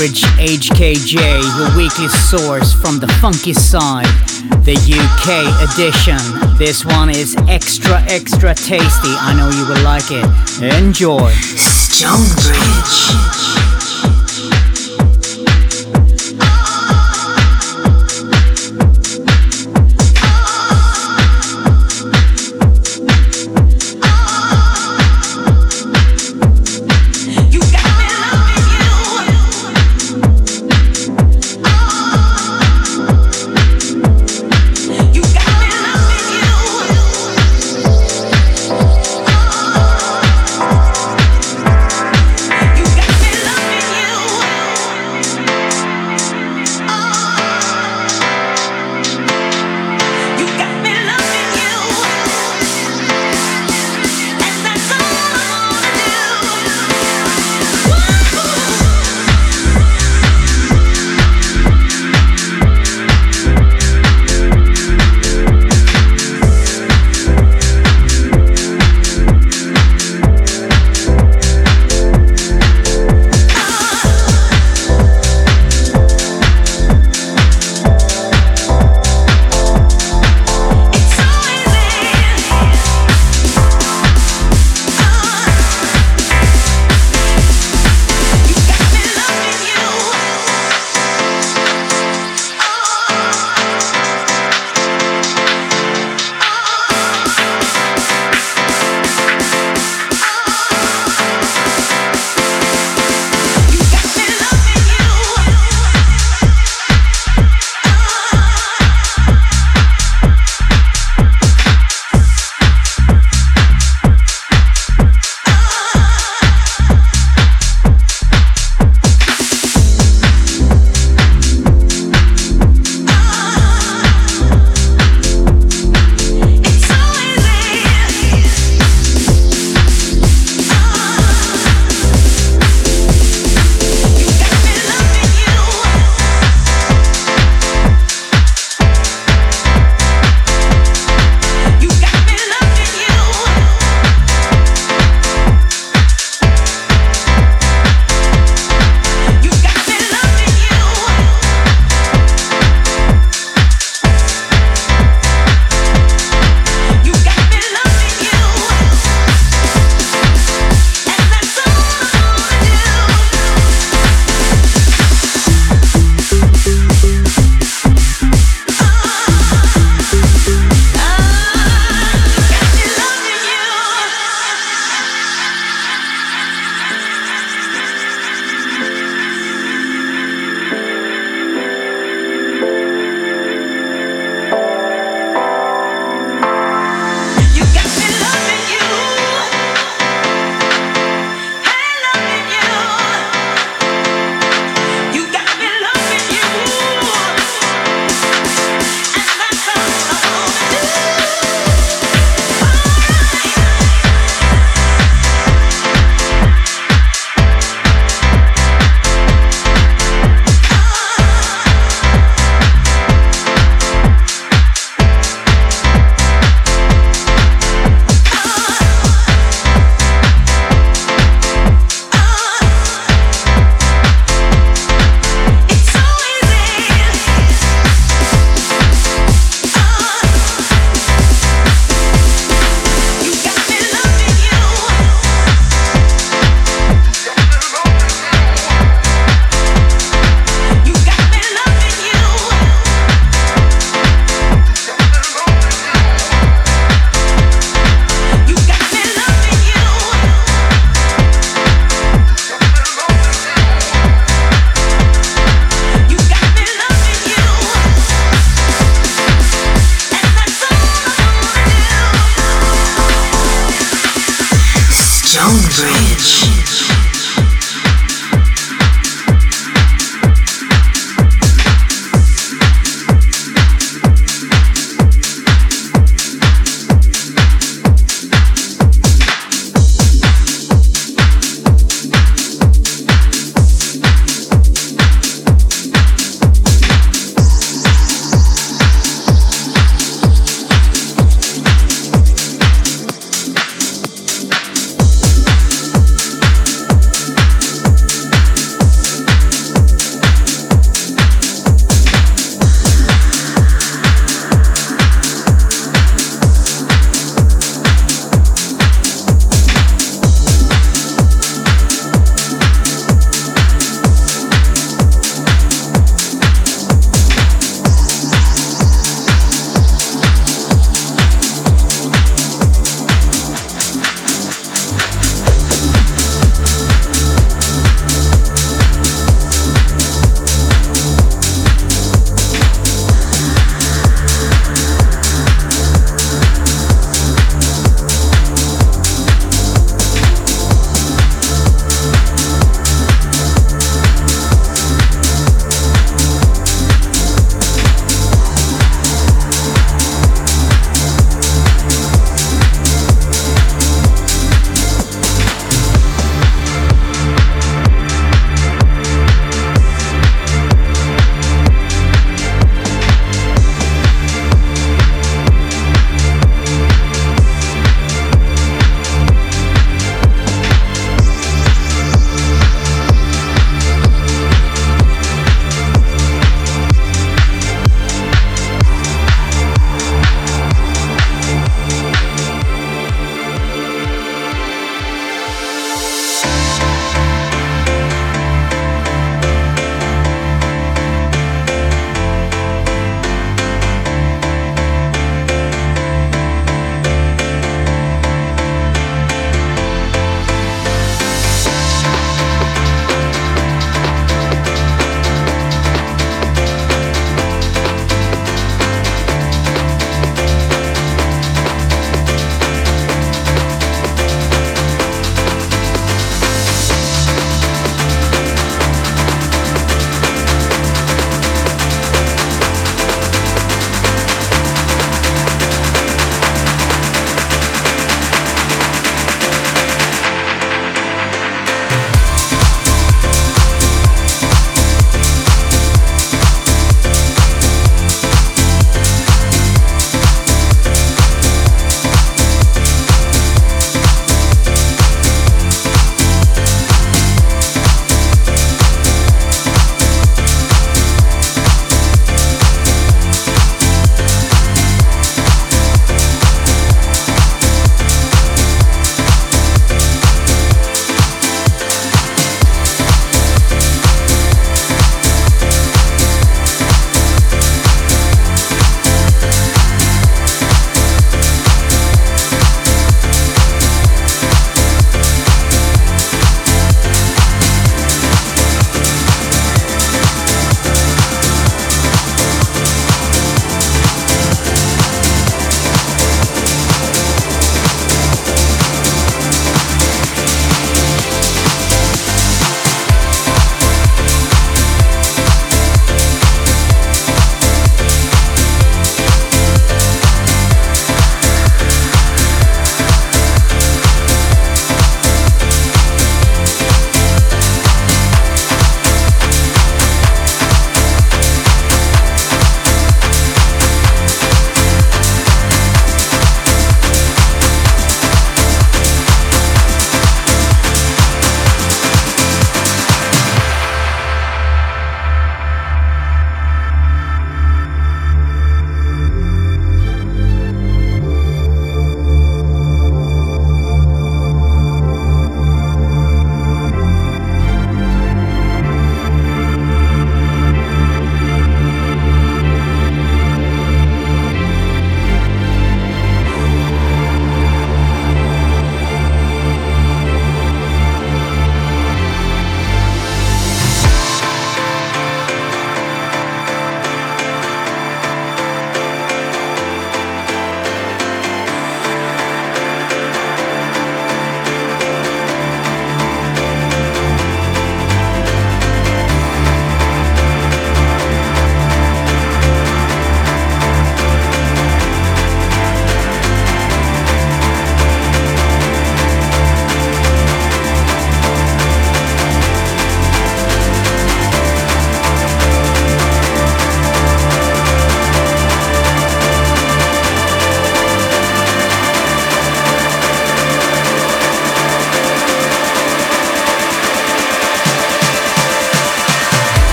Stonebridge HKJ, your weekly source from the funky side, the UK edition. This one is extra, extra tasty. I know you will like it. Enjoy. Stonebridge.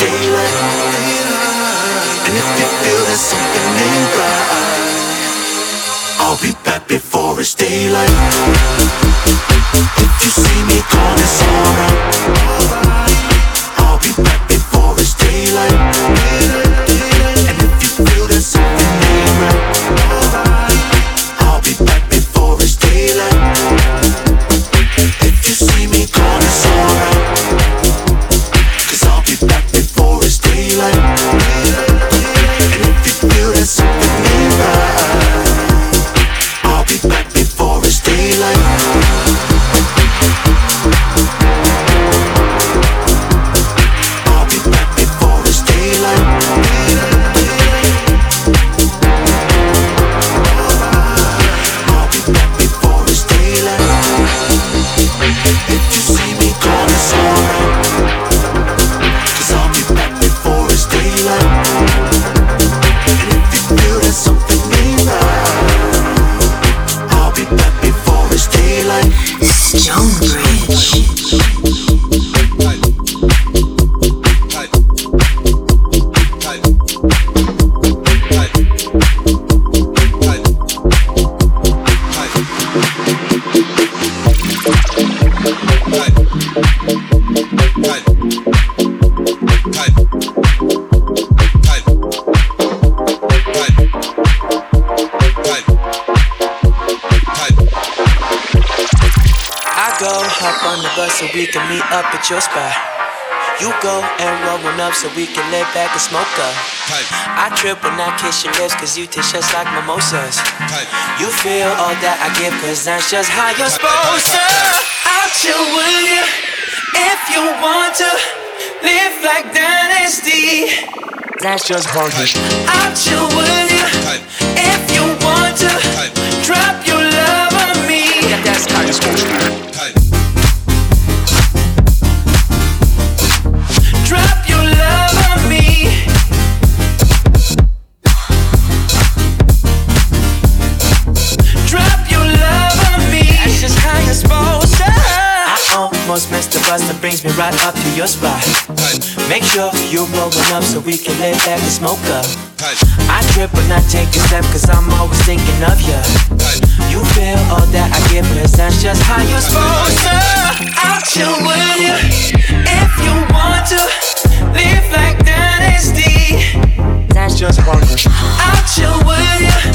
And if you feel that something ain't right, I'll be back before it's daylight. If you see me gone, it's. I'll be back before it's daylight. And one up so we can lay back and smoke up. I trip when I kiss your lips cause you taste just like mimosas. You feel all that I give cause that's just how you're supposed to. I'll chill with you if you want to live like Dynasty. That's just funky. I'll chill with you if you want to drop your love on me. Yeah, that's how you're supposed to. Brings me right up to your spot. Make sure you're rolling up so we can lay back and smoke up. I trip when I take a step cause I'm always thinking of you. You feel all that I give cause that's just how you're supposed to. I'll chill with you if you want to live like Dynasty. That's just funky. I'll chill with you